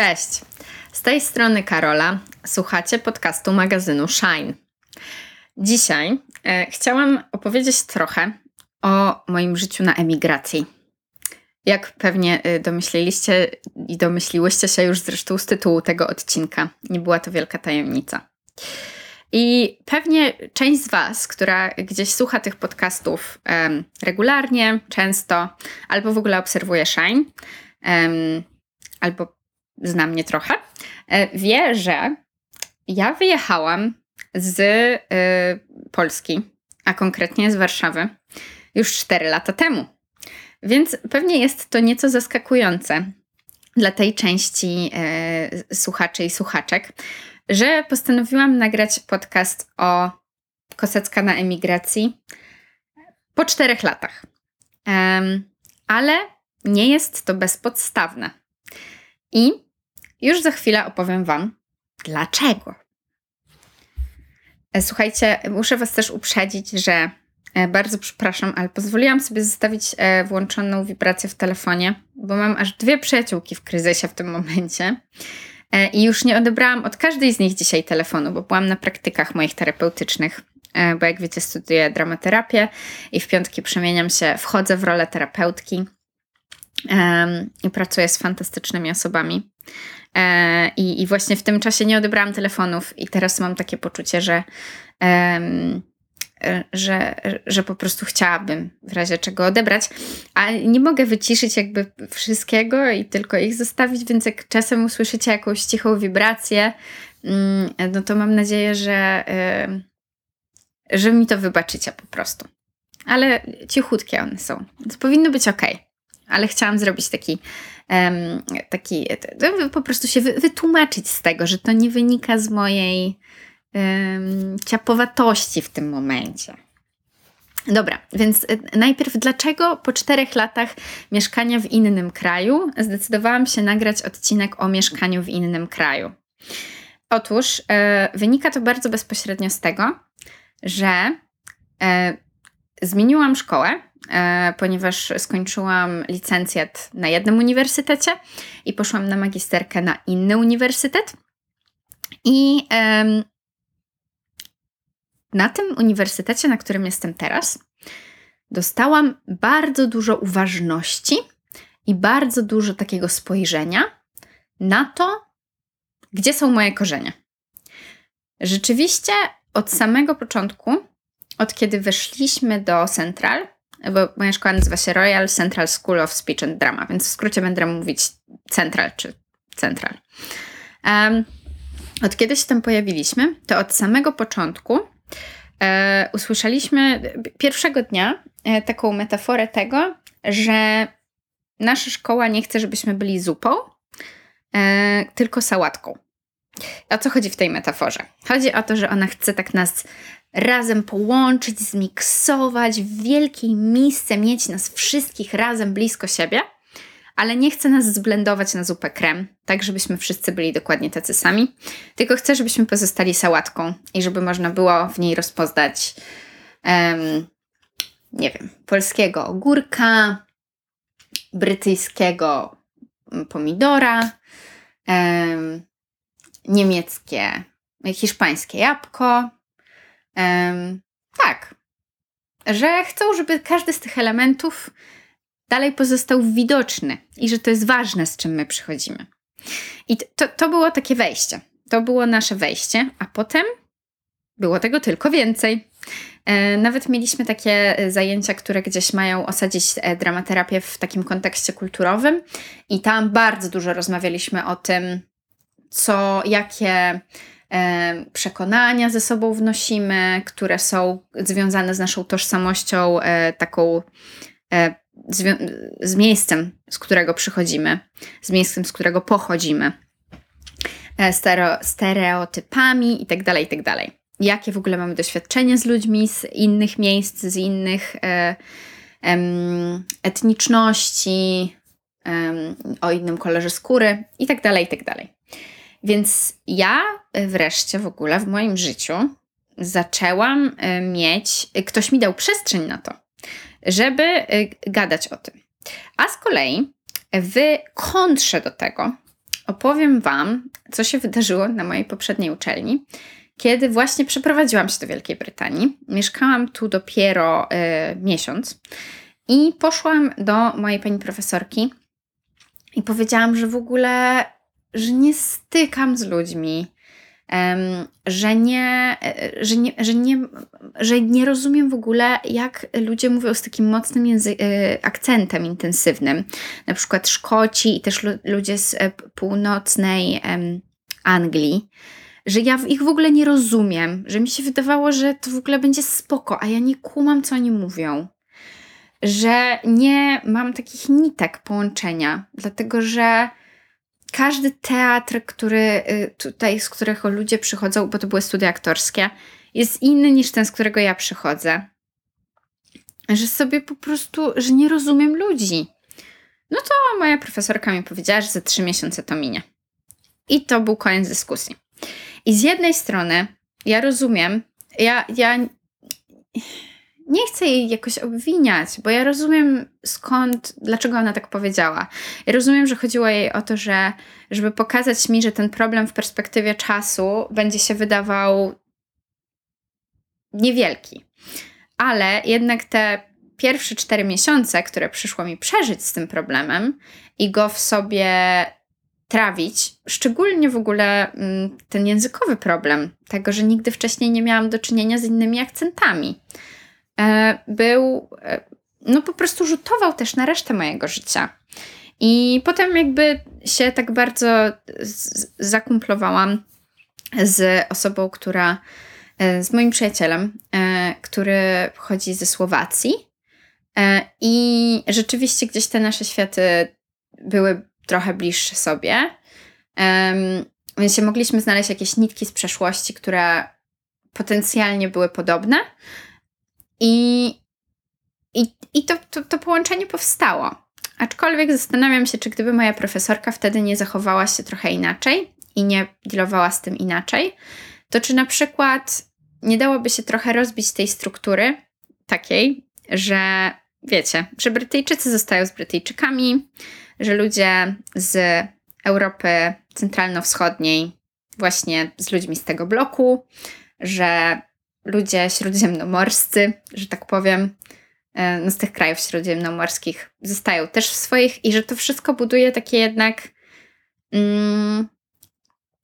Cześć! Z tej strony Karola. Słuchacie podcastu magazynu Shine. Dzisiaj e, chciałam opowiedzieć trochę o moim życiu na emigracji. Jak pewnie e, domyśliliście i domyśliłyście się już zresztą z tytułu tego odcinka, nie była to wielka tajemnica. I pewnie część z Was, która gdzieś słucha tych podcastów um, regularnie, często, albo w ogóle obserwuje Shine, um, albo zna mnie trochę, e, wie, że ja wyjechałam z y, Polski, a konkretnie z Warszawy, już 4 lata temu. Więc pewnie jest to nieco zaskakujące dla tej części y, słuchaczy i słuchaczek, że postanowiłam nagrać podcast o Kosecka na emigracji po czterech latach. Ale nie jest to bezpodstawne. I już za chwilę opowiem Wam, dlaczego. E, słuchajcie, muszę Was też uprzedzić, że e, bardzo przepraszam, ale pozwoliłam sobie zostawić e, włączoną wibrację w telefonie, bo mam aż dwie przyjaciółki w kryzysie w tym momencie. I już nie odebrałam od każdej z nich dzisiaj telefonu, bo byłam na praktykach moich terapeutycznych, bo jak wiecie, studiuję dramaterapię i w piątki przemieniam się, wchodzę w rolę terapeutki i pracuję z fantastycznymi osobami. E, I, I właśnie w tym czasie nie odebrałam telefonów, i teraz mam takie poczucie, że, że, że po prostu chciałabym w razie czego odebrać, a nie mogę wyciszyć jakby wszystkiego i tylko ich zostawić, więc jak czasem usłyszycie jakąś cichą wibrację, mm, no to mam nadzieję, że, że mi to wybaczycie po prostu. Ale cichutkie one są, powinno być ok ale chciałam zrobić taki, taki po prostu się wytłumaczyć z tego, że to nie wynika z mojej um, ciapowatości w tym momencie. Dobra, więc e, najpierw dlaczego po czterech latach mieszkania w innym kraju zdecydowałam się nagrać odcinek o mieszkaniu w innym kraju? Otóż e, wynika to bardzo bezpośrednio z tego, że e, zmieniłam szkołę ponieważ skończyłam licencjat na jednym uniwersytecie i poszłam na magisterkę na inny uniwersytet. I na tym uniwersytecie, na którym jestem teraz, dostałam bardzo dużo uważności i bardzo dużo takiego spojrzenia na to, gdzie są moje korzenie. Rzeczywiście od samego początku, od kiedy weszliśmy do Central, bo moja szkoła nazywa się Royal Central School of Speech and Drama, więc w skrócie będę mówić Central czy Central. Um, od kiedy się tam pojawiliśmy, to od samego początku e, usłyszeliśmy pierwszego dnia e, taką metaforę tego, że nasza szkoła nie chce, żebyśmy byli zupą, e, tylko sałatką. O co chodzi w tej metaforze? Chodzi o to, że ona chce tak nas razem połączyć, zmiksować w wielkiej misce, mieć nas wszystkich razem blisko siebie, ale nie chce nas zblendować na zupę krem, tak żebyśmy wszyscy byli dokładnie tacy sami, tylko chce, żebyśmy pozostali sałatką i żeby można było w niej rozpoznać, um, nie wiem, polskiego ogórka, brytyjskiego pomidora, um, niemieckie, hiszpańskie jabłko, Um, tak, że chcą, żeby każdy z tych elementów dalej pozostał widoczny i że to jest ważne, z czym my przychodzimy. I to, to było takie wejście. To było nasze wejście, a potem było tego tylko więcej. E, nawet mieliśmy takie zajęcia, które gdzieś mają osadzić e, dramaterapię w takim kontekście kulturowym, i tam bardzo dużo rozmawialiśmy o tym, co, jakie przekonania ze sobą wnosimy, które są związane z naszą tożsamością, e, taką e, z miejscem, z którego przychodzimy, z miejscem, z którego pochodzimy, e, stereo, stereotypami itd., tak itd. Tak Jakie w ogóle mamy doświadczenie z ludźmi z innych miejsc, z innych e, etniczności, o innym kolorze skóry itd., tak itd. Więc ja wreszcie w ogóle w moim życiu zaczęłam e, mieć, e, ktoś mi dał przestrzeń na to, żeby e, gadać o tym. A z kolei w kontrze do tego opowiem Wam, co się wydarzyło na mojej poprzedniej uczelni, kiedy właśnie przeprowadziłam się do Wielkiej Brytanii. Mieszkałam tu dopiero y, miesiąc i poszłam do mojej pani profesorki i powiedziałam, że w ogóle, że nie stykam z ludźmi, że nie, że, nie, że, nie, że nie rozumiem w ogóle, jak ludzie mówią z takim mocnym e, akcentem intensywnym. Na przykład Szkoci i też ludzie z e, północnej Anglii, że ja ich w ogóle nie rozumiem, że mi się wydawało, że to w ogóle będzie spoko, a ja nie kumam, co oni mówią. Że nie mam takich nitek połączenia, dlatego że każdy teatr, który y, tutaj, z którego ludzie przychodzą, bo to były studia aktorskie, jest inny niż ten, z którego ja przychodzę. Że sobie po prostu, że nie rozumiem ludzi. No to moja profesorka mi powiedziała, że za trzy miesiące to minie. I to był koniec dyskusji. I z jednej strony ja rozumiem, ja, ja nie chcę jej jakoś obwiniać, bo ja rozumiem skąd, dlaczego ona tak powiedziała. Ja rozumiem, że chodziło jej o to, że żeby pokazać mi, że ten problem w perspektywie czasu będzie się wydawał niewielki. Ale jednak te pierwsze cztery miesiące, które przyszło mi przeżyć z tym problemem i go w sobie trawić, szczególnie w ogóle mm, ten językowy problem, tego, że nigdy wcześniej nie miałam do czynienia z innymi akcentami był, e, no po prostu rzutował też na resztę mojego życia. I potem jakby się tak bardzo zakumplowałam z osobą, która, e, z moim przyjacielem, który pochodzi ze Słowacji. I rzeczywiście gdzieś te nasze światy były trochę bliższe sobie. Więc się mogliśmy znaleźć jakieś nitki z przeszłości, które potencjalnie były podobne, i, i, i to, to, to połączenie powstało. Aczkolwiek zastanawiam się, czy gdyby moja profesorka wtedy nie zachowała się trochę inaczej i nie dealowała z tym inaczej, to czy na przykład nie dałoby się trochę rozbić tej struktury takiej, że wiecie, że Brytyjczycy zostają z Brytyjczykami, że ludzie z Europy Centralno-Wschodniej właśnie z ludźmi z tego bloku, że ludzie śródziemnomorscy, że tak powiem, e, no z tych krajów śródziemnomorskich zostają też w swoich i że to wszystko buduje takie jednak mm,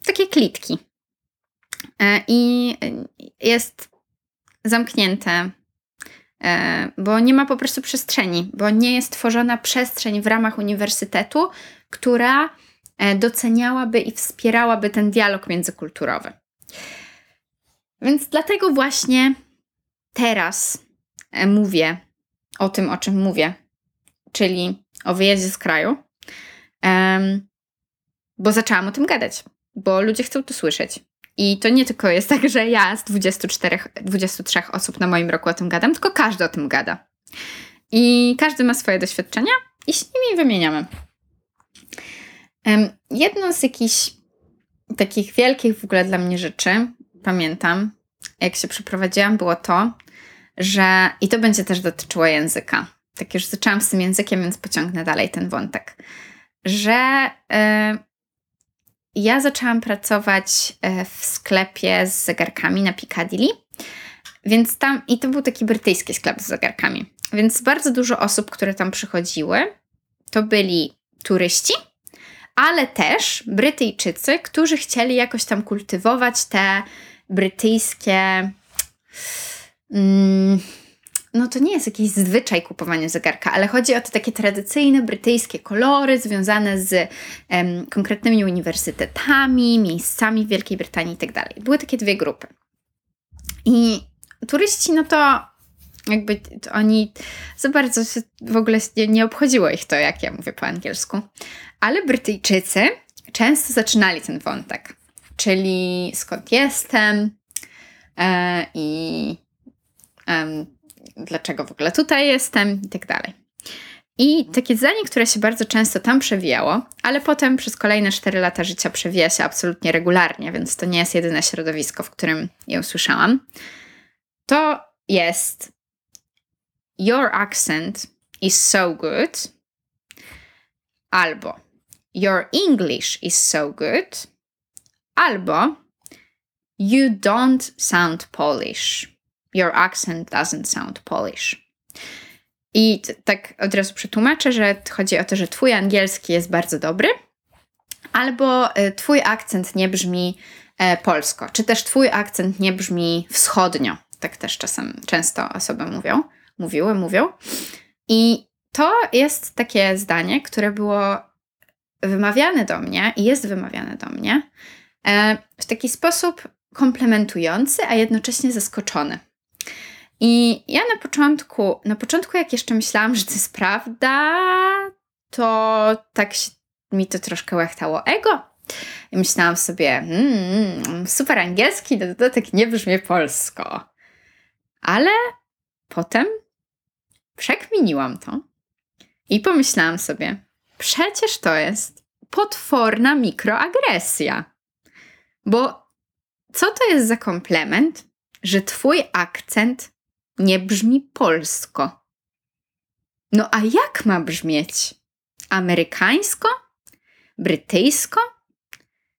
takie klitki. E, I jest zamknięte, e, bo nie ma po prostu przestrzeni, bo nie jest tworzona przestrzeń w ramach uniwersytetu, która doceniałaby i wspierałaby ten dialog międzykulturowy. Więc dlatego właśnie teraz e, mówię o tym, o czym mówię, czyli o wyjeździe z kraju, um, bo zaczęłam o tym gadać, bo ludzie chcą to słyszeć. I to nie tylko jest tak, że ja z 24, 23 osób na moim roku o tym gadam, tylko każdy o tym gada. I każdy ma swoje doświadczenia i z nimi wymieniamy. Jedno z jakichś takich wielkich w ogóle dla mnie rzeczy, pamiętam, jak się przeprowadziłam, było to, że i to będzie też dotyczyło języka. Tak już zaczęłam z tym językiem, więc pociągnę dalej ten wątek. Że y, ja zaczęłam pracować e, w sklepie z zegarkami na Piccadilly. Więc tam, i to był taki brytyjski sklep z zegarkami. Więc bardzo dużo osób, które tam przychodziły, to byli turyści, ale też Brytyjczycy, którzy chcieli jakoś tam kultywować te brytyjskie. Mm, no to nie jest jakiś zwyczaj kupowania zegarka, ale chodzi o te takie tradycyjne brytyjskie kolory związane z um, konkretnymi uniwersytetami, miejscami w Wielkiej Brytanii itd. Tak Były takie dwie grupy. I turyści, no to jakby to oni za bardzo się w ogóle nie, nie obchodziło ich to, jak ja mówię po angielsku. Ale Brytyjczycy często zaczynali ten wątek czyli skąd jestem e, i e, dlaczego w ogóle tutaj jestem i tak dalej. I takie zdanie, które się bardzo często tam przewijało, ale potem przez kolejne 4 lata życia przewija się absolutnie regularnie, więc to nie jest jedyne środowisko, w którym ją słyszałam, to jest Your accent is so good albo Your English is so good. Albo You don't sound Polish. Your accent doesn't sound Polish. I tak od razu przetłumaczę, że chodzi o to, że twój angielski jest bardzo dobry, albo y, twój akcent nie brzmi e, polsko, czy też twój akcent nie brzmi wschodnio. Tak też czasem często osoby mówią, mówiły, mówią. I to jest takie zdanie, które było wymawiane do mnie i jest wymawiane do mnie w taki sposób komplementujący, a jednocześnie zaskoczony. I ja na początku, na początku jak jeszcze myślałam, że to jest prawda, to tak się, mi to troszkę łechtało ego. I myślałam sobie, mm, super angielski, na dodatek nie brzmi polsko. Ale potem przekminiłam to i pomyślałam sobie, przecież to jest potworna mikroagresja. Bo co to jest za komplement, że twój akcent nie brzmi polsko? No a jak ma brzmieć? Amerykańsko? Brytyjsko?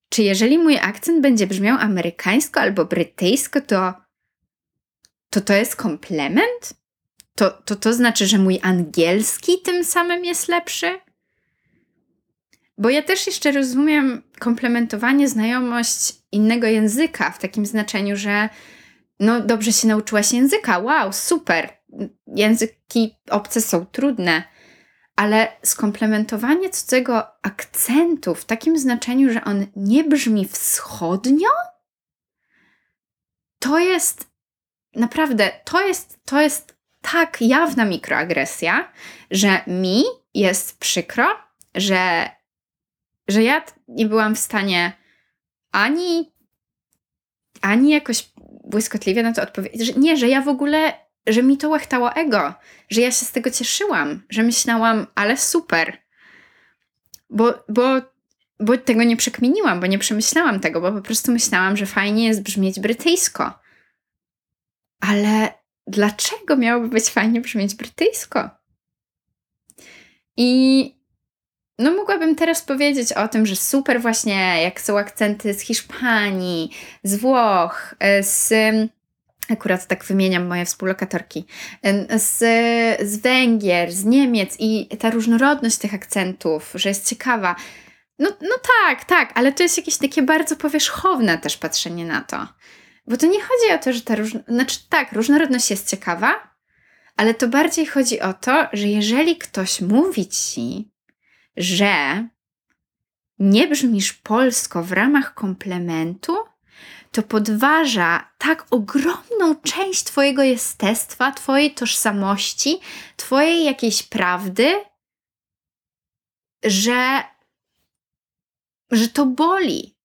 Czy jeżeli mój akcent będzie brzmiał amerykańsko albo brytyjsko, to to, to jest komplement? To, to to znaczy, że mój angielski tym samym jest lepszy? Bo ja też jeszcze rozumiem komplementowanie, znajomość innego języka w takim znaczeniu, że no dobrze się nauczyłaś języka, wow, super. Języki obce są trudne, ale skomplementowanie cudzego akcentu w takim znaczeniu, że on nie brzmi wschodnio, to jest naprawdę, to jest, to jest tak jawna mikroagresja, że mi jest przykro, że, że ja nie byłam w stanie ani, ani jakoś błyskotliwie na to odpowiedzieć. Nie, że ja w ogóle, że mi to łechtało ego, że ja się z tego cieszyłam, że myślałam, ale super. Bo, bo, bo tego nie przekminiłam, bo nie przemyślałam tego, bo po prostu myślałam, że fajnie jest brzmieć brytyjsko. Ale dlaczego miałoby być fajnie brzmieć brytyjsko? I no mogłabym teraz powiedzieć o tym, że super właśnie, jak są akcenty z Hiszpanii, z Włoch, e, z akurat tak wymieniam moje współlokatorki, e, z, z Węgier, z Niemiec i ta różnorodność tych akcentów, że jest ciekawa. No, no tak, tak, ale to jest jakieś takie bardzo powierzchowne też patrzenie na to. Bo to nie chodzi o to, że ta różnorodność, znaczy tak, różnorodność jest ciekawa, ale to bardziej chodzi o to, że jeżeli ktoś mówi ci, że nie brzmisz polsko w ramach komplementu, to podważa tak ogromną część Twojego jestestwa, Twojej tożsamości, Twojej jakiejś prawdy, że, że to boli.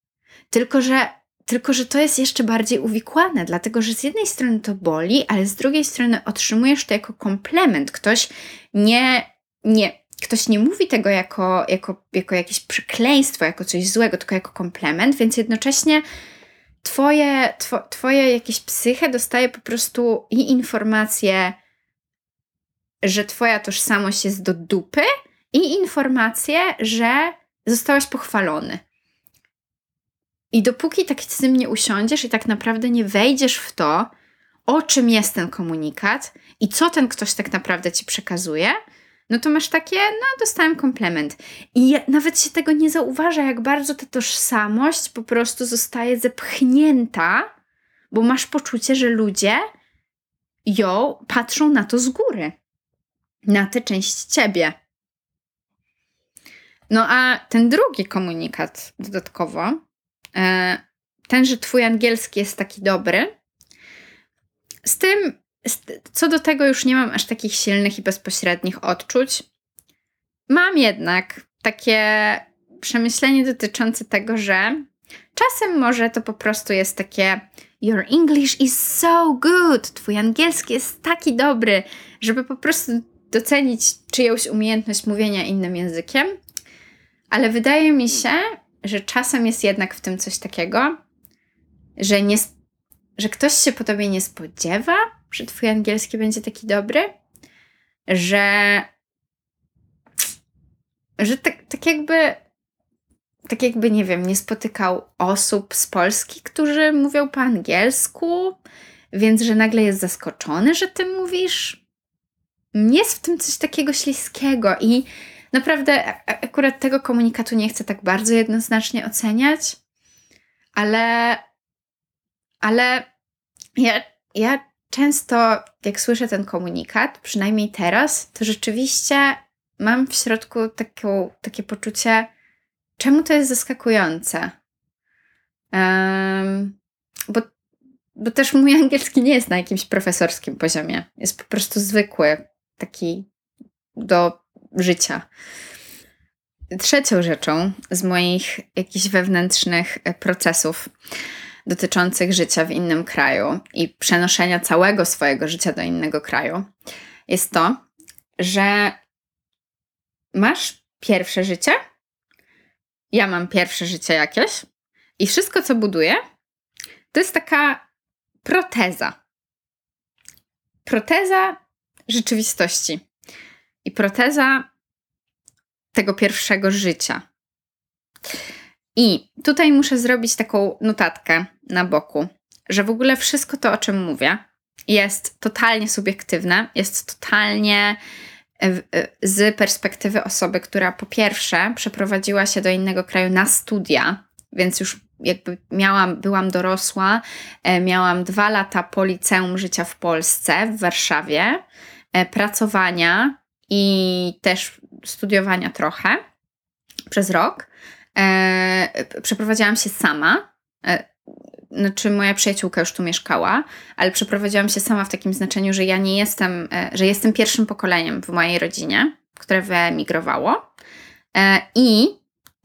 Tylko że, tylko, że to jest jeszcze bardziej uwikłane, dlatego że z jednej strony to boli, ale z drugiej strony otrzymujesz to jako komplement. Ktoś nie, nie, ktoś nie mówi tego jako, jako, jako jakieś przekleństwo, jako coś złego, tylko jako komplement, więc jednocześnie twoje, two, twoje jakieś psyche dostaje po prostu i informację, że twoja tożsamość jest do dupy i informację, że zostałaś pochwalony. I dopóki tak z tym nie usiądziesz i tak naprawdę nie wejdziesz w to, o czym jest ten komunikat i co ten ktoś tak naprawdę ci przekazuje, no to masz takie, no dostałem komplement. I nawet się tego nie zauważa, jak bardzo ta tożsamość po prostu zostaje zepchnięta, bo masz poczucie, że ludzie ją patrzą na to z góry, na tę część ciebie. No a ten drugi komunikat dodatkowo, e, ten, że twój angielski jest taki dobry, z tym co do tego już nie mam aż takich silnych i bezpośrednich odczuć. Mam jednak takie przemyślenie dotyczące tego, że czasem może to po prostu jest takie Your English is so good. Twój angielski jest taki dobry, żeby po prostu docenić czyjąś umiejętność mówienia innym językiem. Ale wydaje mi się, że czasem jest jednak w tym coś takiego, że, nie, że ktoś się po tobie nie spodziewa, że twój angielski będzie taki dobry, że że tak, tak jakby tak jakby, nie wiem, nie spotykał osób z Polski, którzy mówią po angielsku, więc że nagle jest zaskoczony, że ty mówisz. Jest w tym coś takiego śliskiego i naprawdę akurat tego komunikatu nie chcę tak bardzo jednoznacznie oceniać, ale, ale ja, ja często, jak słyszę ten komunikat, przynajmniej teraz, to rzeczywiście mam w środku taką, takie poczucie, czemu to jest zaskakujące. Um, bo, bo też mój angielski nie jest na jakimś profesorskim poziomie. Jest po prostu zwykły, taki do życia. Trzecią rzeczą z moich jakichś wewnętrznych procesów dotyczących życia w innym kraju i przenoszenia całego swojego życia do innego kraju jest to, że masz pierwsze życie, ja mam pierwsze życie jakieś i wszystko, co buduję, to jest taka proteza. Proteza rzeczywistości i proteza tego pierwszego życia. I tutaj muszę zrobić taką notatkę na boku, że w ogóle wszystko to, o czym mówię, jest totalnie subiektywne, jest totalnie e, e, z perspektywy osoby, która po pierwsze przeprowadziła się do innego kraju na studia, więc już jakby miałam, byłam dorosła, e, miałam dwa lata po liceum życia w Polsce, w Warszawie, pracowania i też studiowania trochę przez rok. Przeprowadziłam się sama znaczy moja przyjaciółka już tu mieszkała, ale przeprowadziłam się sama w takim znaczeniu, że ja nie jestem, e, że jestem pierwszym pokoleniem w mojej rodzinie, które wyemigrowało e, i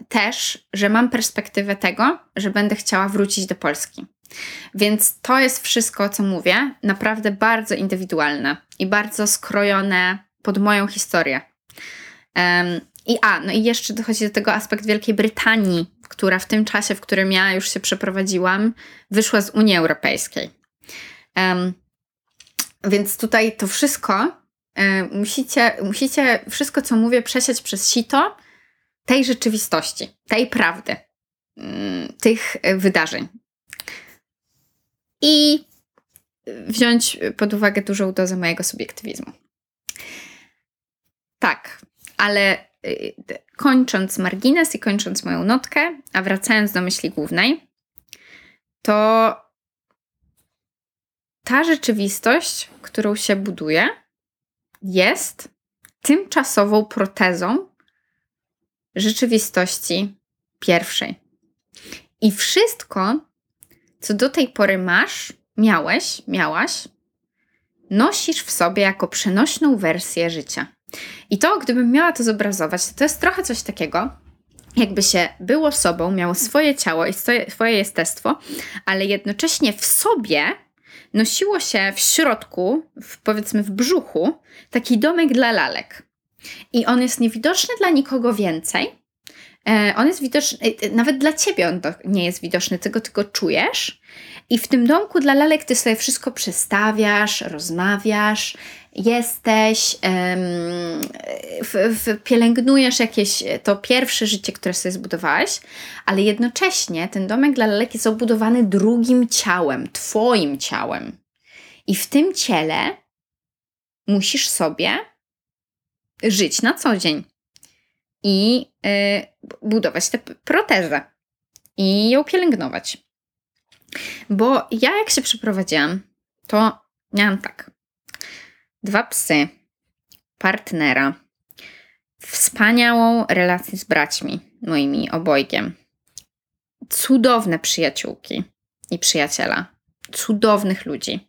też, że mam perspektywę tego, że będę chciała wrócić do Polski. Więc to jest wszystko, co mówię, naprawdę bardzo indywidualne i bardzo skrojone pod moją historię. I a, no i jeszcze dochodzi do tego aspekt Wielkiej Brytanii, która w tym czasie, w którym ja już się przeprowadziłam, wyszła z Unii Europejskiej. Um, więc tutaj to wszystko um, musicie, musicie wszystko, co mówię, przesiać przez sito tej rzeczywistości, tej prawdy, um, tych wydarzeń. I wziąć pod uwagę dużą dozę mojego subiektywizmu. Tak, ale kończąc margines i kończąc moją notkę, a wracając do myśli głównej, to ta rzeczywistość, którą się buduje, jest tymczasową protezą rzeczywistości pierwszej. I wszystko, co do tej pory masz, miałeś, miałaś, nosisz w sobie jako przenośną wersję życia. I to, gdybym miała to zobrazować, to, jest trochę coś takiego, jakby się było sobą, miało swoje ciało i swoje, swoje jestestwo, ale jednocześnie w sobie nosiło się w środku, w, powiedzmy w brzuchu, taki domek dla lalek. I on jest niewidoczny dla nikogo więcej. E, on jest widoczny, e, nawet dla ciebie on nie jest widoczny, ty go tylko czujesz. I w tym domku dla lalek ty sobie wszystko przestawiasz, rozmawiasz, jesteś, um, w, w, pielęgnujesz jakieś to pierwsze życie, które sobie zbudowałeś, ale jednocześnie ten domek dla lalek jest obudowany drugim ciałem, twoim ciałem. I w tym ciele musisz sobie żyć na co dzień i y, budować tę protezę i ją pielęgnować. Bo ja, jak się przeprowadziłam, to miałam tak dwa psy, partnera, wspaniałą relację z braćmi, moimi obojgiem, cudowne przyjaciółki i przyjaciela, cudownych ludzi.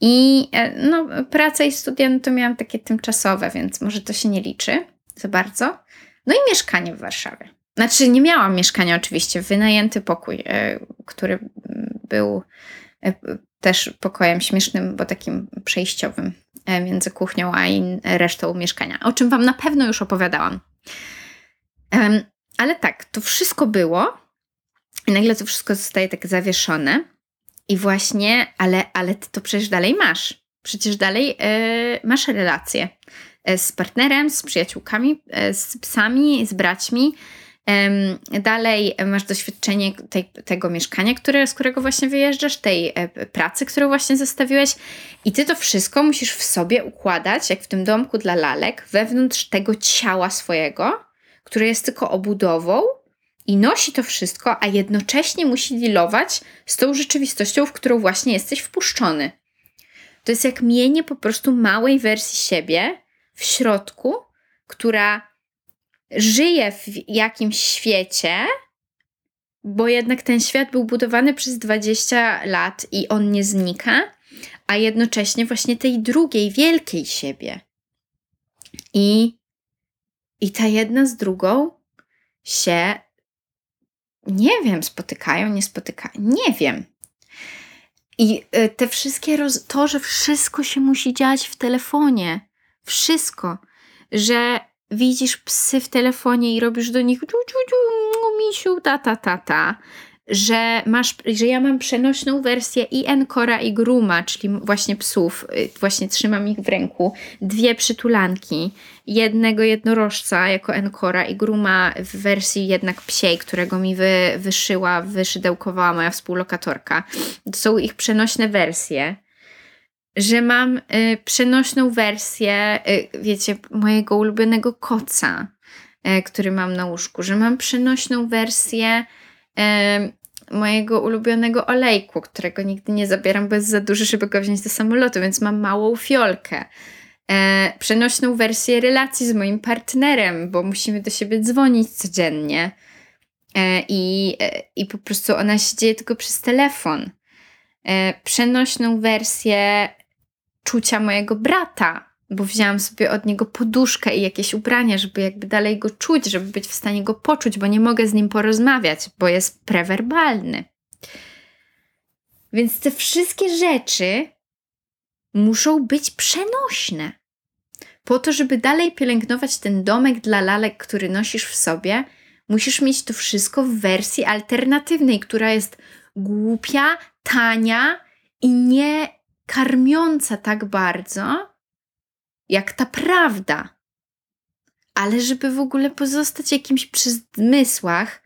I e, no, praca i studia no to miałam takie tymczasowe, więc może to się nie liczy za bardzo. No i mieszkanie w Warszawie. Znaczy, nie miałam mieszkania oczywiście, wynajęty pokój, e, który był e, też pokojem śmiesznym, bo takim przejściowym e, między kuchnią a resztą mieszkania, o czym Wam na pewno już opowiadałam. Ale tak, to wszystko było i nagle to wszystko zostaje tak zawieszone i właśnie, ale, ale Ty to przecież dalej masz. Przecież dalej masz relacje z partnerem, z przyjaciółkami, z psami, z braćmi Dalej masz doświadczenie tej, tego mieszkania, które, z którego właśnie wyjeżdżasz, tej e, pracy, którą właśnie zostawiłeś, i ty to wszystko musisz w sobie układać, jak w tym domku dla lalek, wewnątrz tego ciała swojego, które jest tylko obudową i nosi to wszystko, a jednocześnie musi dealować z tą rzeczywistością, w którą właśnie jesteś wpuszczony. To jest jak mienie po prostu małej wersji siebie w środku, która żyje w jakimś świecie, bo jednak ten świat był budowany przez 20 lat i on nie znika, a jednocześnie właśnie tej drugiej, wielkiej siebie. I, i ta jedna z drugą się, nie wiem, spotykają, nie spotykają, nie wiem. I y, te wszystkie, roz... to, że wszystko się musi dziać w telefonie, wszystko, że widzisz psy w telefonie i robisz do nich ciu, ciu, ciu, misiu, ta, ta, ta, ta, że, masz, że ja mam przenośną wersję i Encora i Gruma, czyli właśnie psów, y, właśnie trzymam ich w ręku, dwie przytulanki, jednego jednorożca jako Encora i Gruma w wersji jednak psiej, którego mi wy, wyszyła, wyszydełkowała moja współlokatorka. To są ich przenośne wersje że mam y, przenośną wersję, y, wiecie, mojego ulubionego koca, y, który mam na łóżku, że mam przenośną wersję y, mojego ulubionego olejku, którego nigdy nie zabieram, bo jest za duży, żeby go wziąć do samolotu, więc mam małą fiolkę. E, przenośną wersję relacji z moim partnerem, bo musimy do siebie dzwonić codziennie. E, i, I po prostu ona się dzieje tylko przez telefon. Przenośną wersję czucia mojego brata, bo wzięłam sobie od niego poduszkę i jakieś ubrania, żeby jakby dalej go czuć, żeby być w stanie go poczuć, bo nie mogę z nim porozmawiać, bo jest prewerbalny. Więc te wszystkie rzeczy muszą być przenośne. Po to, żeby dalej pielęgnować ten domek dla lalek, który nosisz w sobie, musisz mieć to wszystko w wersji alternatywnej, która jest głupia, tania i nie karmiąca tak bardzo, jak ta prawda. Ale żeby w ogóle pozostać jakimś przy zmysłach,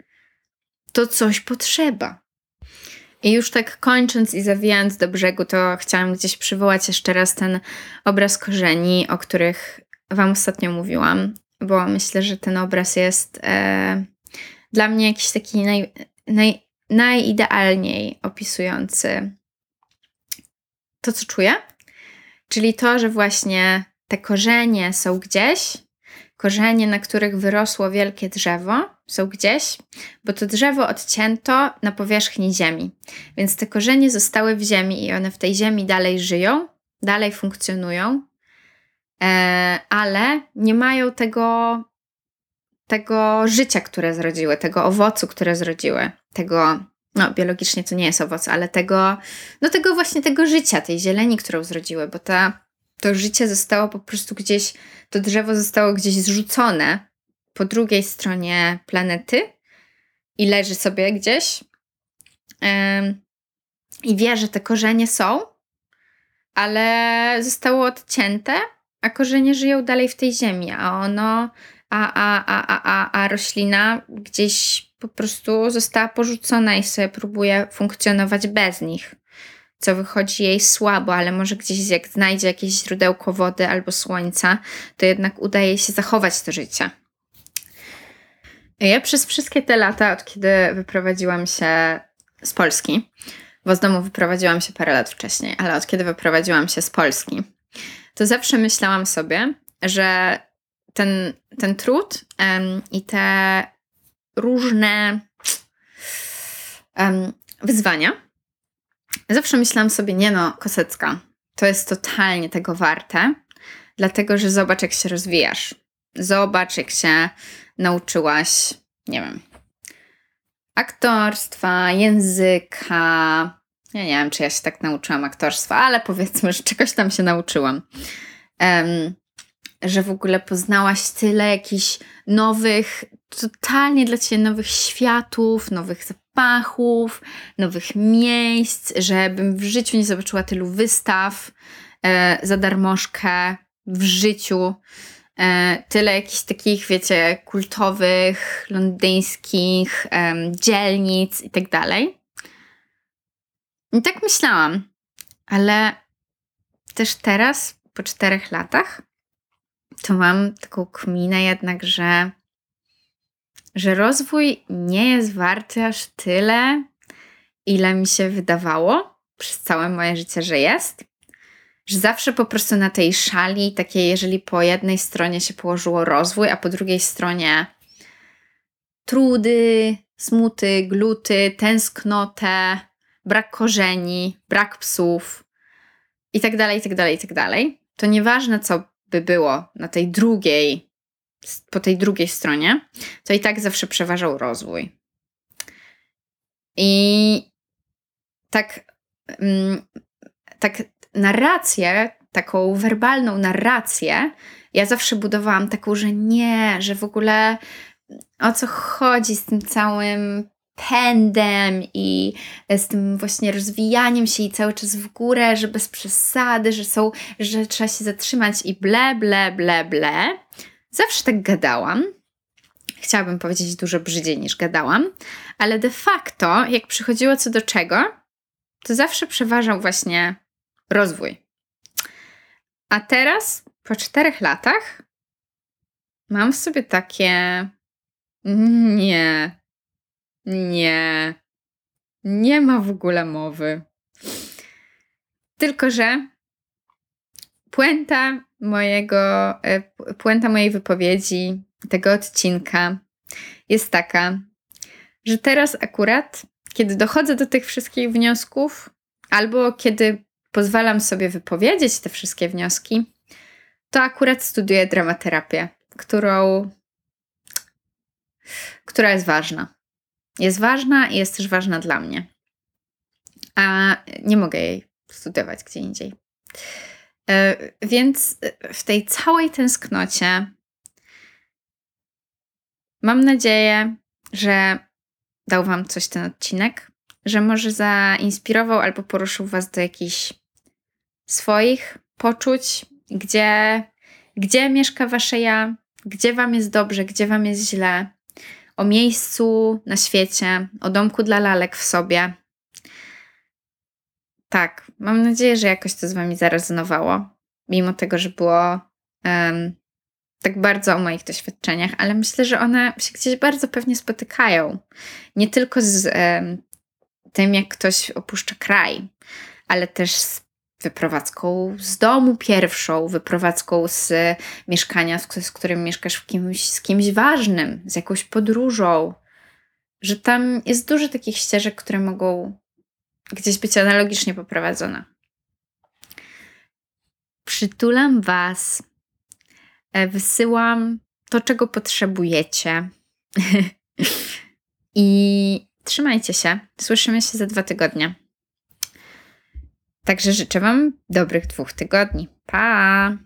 to coś potrzeba. I już tak kończąc i zawijając do brzegu, to chciałam gdzieś przywołać jeszcze raz ten obraz korzeni, o których Wam ostatnio mówiłam, bo myślę, że ten obraz jest e, dla mnie jakiś taki naj, naj, najidealniej opisujący to, co czuję, czyli to, że właśnie te korzenie są gdzieś, korzenie, na których wyrosło wielkie drzewo, są gdzieś, bo to drzewo odcięto na powierzchni ziemi. Więc te korzenie zostały w ziemi i one w tej ziemi dalej żyją, dalej funkcjonują, e, ale nie mają tego, tego życia, które zrodziły, tego owocu, które zrodziły, tego no biologicznie to nie jest owoc, ale tego, no tego właśnie tego życia, tej zieleni, którą zrodziły, bo ta, to życie zostało po prostu gdzieś, to drzewo zostało gdzieś zrzucone po drugiej stronie planety i leży sobie gdzieś ym, i wie, że te korzenie są, ale zostało odcięte, a korzenie żyją dalej w tej ziemi, a ono, a, a, a, a, a, a roślina gdzieś po prostu została porzucona i sobie próbuje funkcjonować bez nich. Co wychodzi jej słabo, ale może gdzieś jak znajdzie jakieś źródełko wody albo słońca, to jednak udaje się zachować to życie. Ja przez wszystkie te lata, od kiedy wyprowadziłam się z Polski, bo z domu wyprowadziłam się parę lat wcześniej, ale od kiedy wyprowadziłam się z Polski, to zawsze myślałam sobie, że ten, ten trud um, i te różne um, wyzwania. Zawsze myślałam sobie, nie no, Kosecka, to jest totalnie tego warte, dlatego że zobacz, jak się rozwijasz. Zobacz, jak się nauczyłaś, nie wiem, aktorstwa, języka. Ja nie wiem, czy ja się tak nauczyłam aktorstwa, ale powiedzmy, że czegoś tam się nauczyłam. Um, że w ogóle poznałaś tyle jakichś nowych, totalnie dla ciebie nowych światów, nowych zapachów, nowych miejsc, żebym w życiu nie zobaczyła tylu wystaw e, za darmożkę w życiu. e, tyle jakichś takich, wiecie, kultowych, londyńskich um, dzielnic i tak dalej. I tak myślałam, ale też teraz, po czterech latach, to mam taką kminę jednak, że, że rozwój nie jest warty aż tyle, ile mi się wydawało przez całe moje życie, że jest. Że zawsze po prostu na tej szali, takiej, jeżeli po jednej stronie się położyło rozwój, a po drugiej stronie trudy, smuty, gluty, tęsknotę, brak korzeni, brak psów i tak dalej, i tak dalej, i tak dalej, to nieważne, co by było na tej drugiej, po tej drugiej stronie, to i tak zawsze przeważał rozwój. I tak, mm, tak narrację, taką werbalną narrację, ja zawsze budowałam taką, że nie, że w ogóle o co chodzi z tym całym pędem i z tym właśnie rozwijaniem się i cały czas w górę, że bez przesady, że są, że trzeba się zatrzymać i ble, ble, ble, ble. Zawsze tak gadałam. Chciałabym powiedzieć dużo brzydziej niż gadałam, ale de facto, jak przychodziło co do czego, to zawsze przeważał właśnie rozwój. A teraz, po czterech latach, mam w sobie takie. Nie, nie. Nie ma w ogóle mowy. Tylko, że puenta mojego, e, puenta mojej wypowiedzi, tego odcinka jest taka, że teraz akurat, kiedy dochodzę do tych wszystkich wniosków, albo kiedy pozwalam sobie wypowiedzieć te wszystkie wnioski, to akurat studiuję dramaterapię, którą, która jest ważna jest ważna i jest też ważna dla mnie. A nie mogę jej studiować gdzie indziej. E, więc w tej całej tęsknocie mam nadzieję, że dał Wam coś ten odcinek, że może zainspirował albo poruszył Was do jakichś swoich poczuć, gdzie, gdzie mieszka Wasze ja, gdzie Wam jest dobrze, gdzie Wam jest źle, o miejscu na świecie, o domku dla lalek w sobie. Tak, mam nadzieję, że jakoś to z Wami zarezonowało, mimo tego, że było um, tak bardzo o moich doświadczeniach, ale myślę, że one się gdzieś bardzo pewnie spotykają. Nie tylko z um, tym, jak ktoś opuszcza kraj, ale też z wyprowadzką z domu pierwszą, wyprowadzką z mieszkania, z, którym mieszkasz kimś, z kimś ważnym, z jakąś podróżą, że tam jest dużo takich ścieżek, które mogą gdzieś być analogicznie poprowadzone. Przytulam Was, e, wysyłam to, czego potrzebujecie. I trzymajcie się. Słyszymy się za dwa tygodnie. Także życzę Wam dobrych dwóch tygodni. Pa!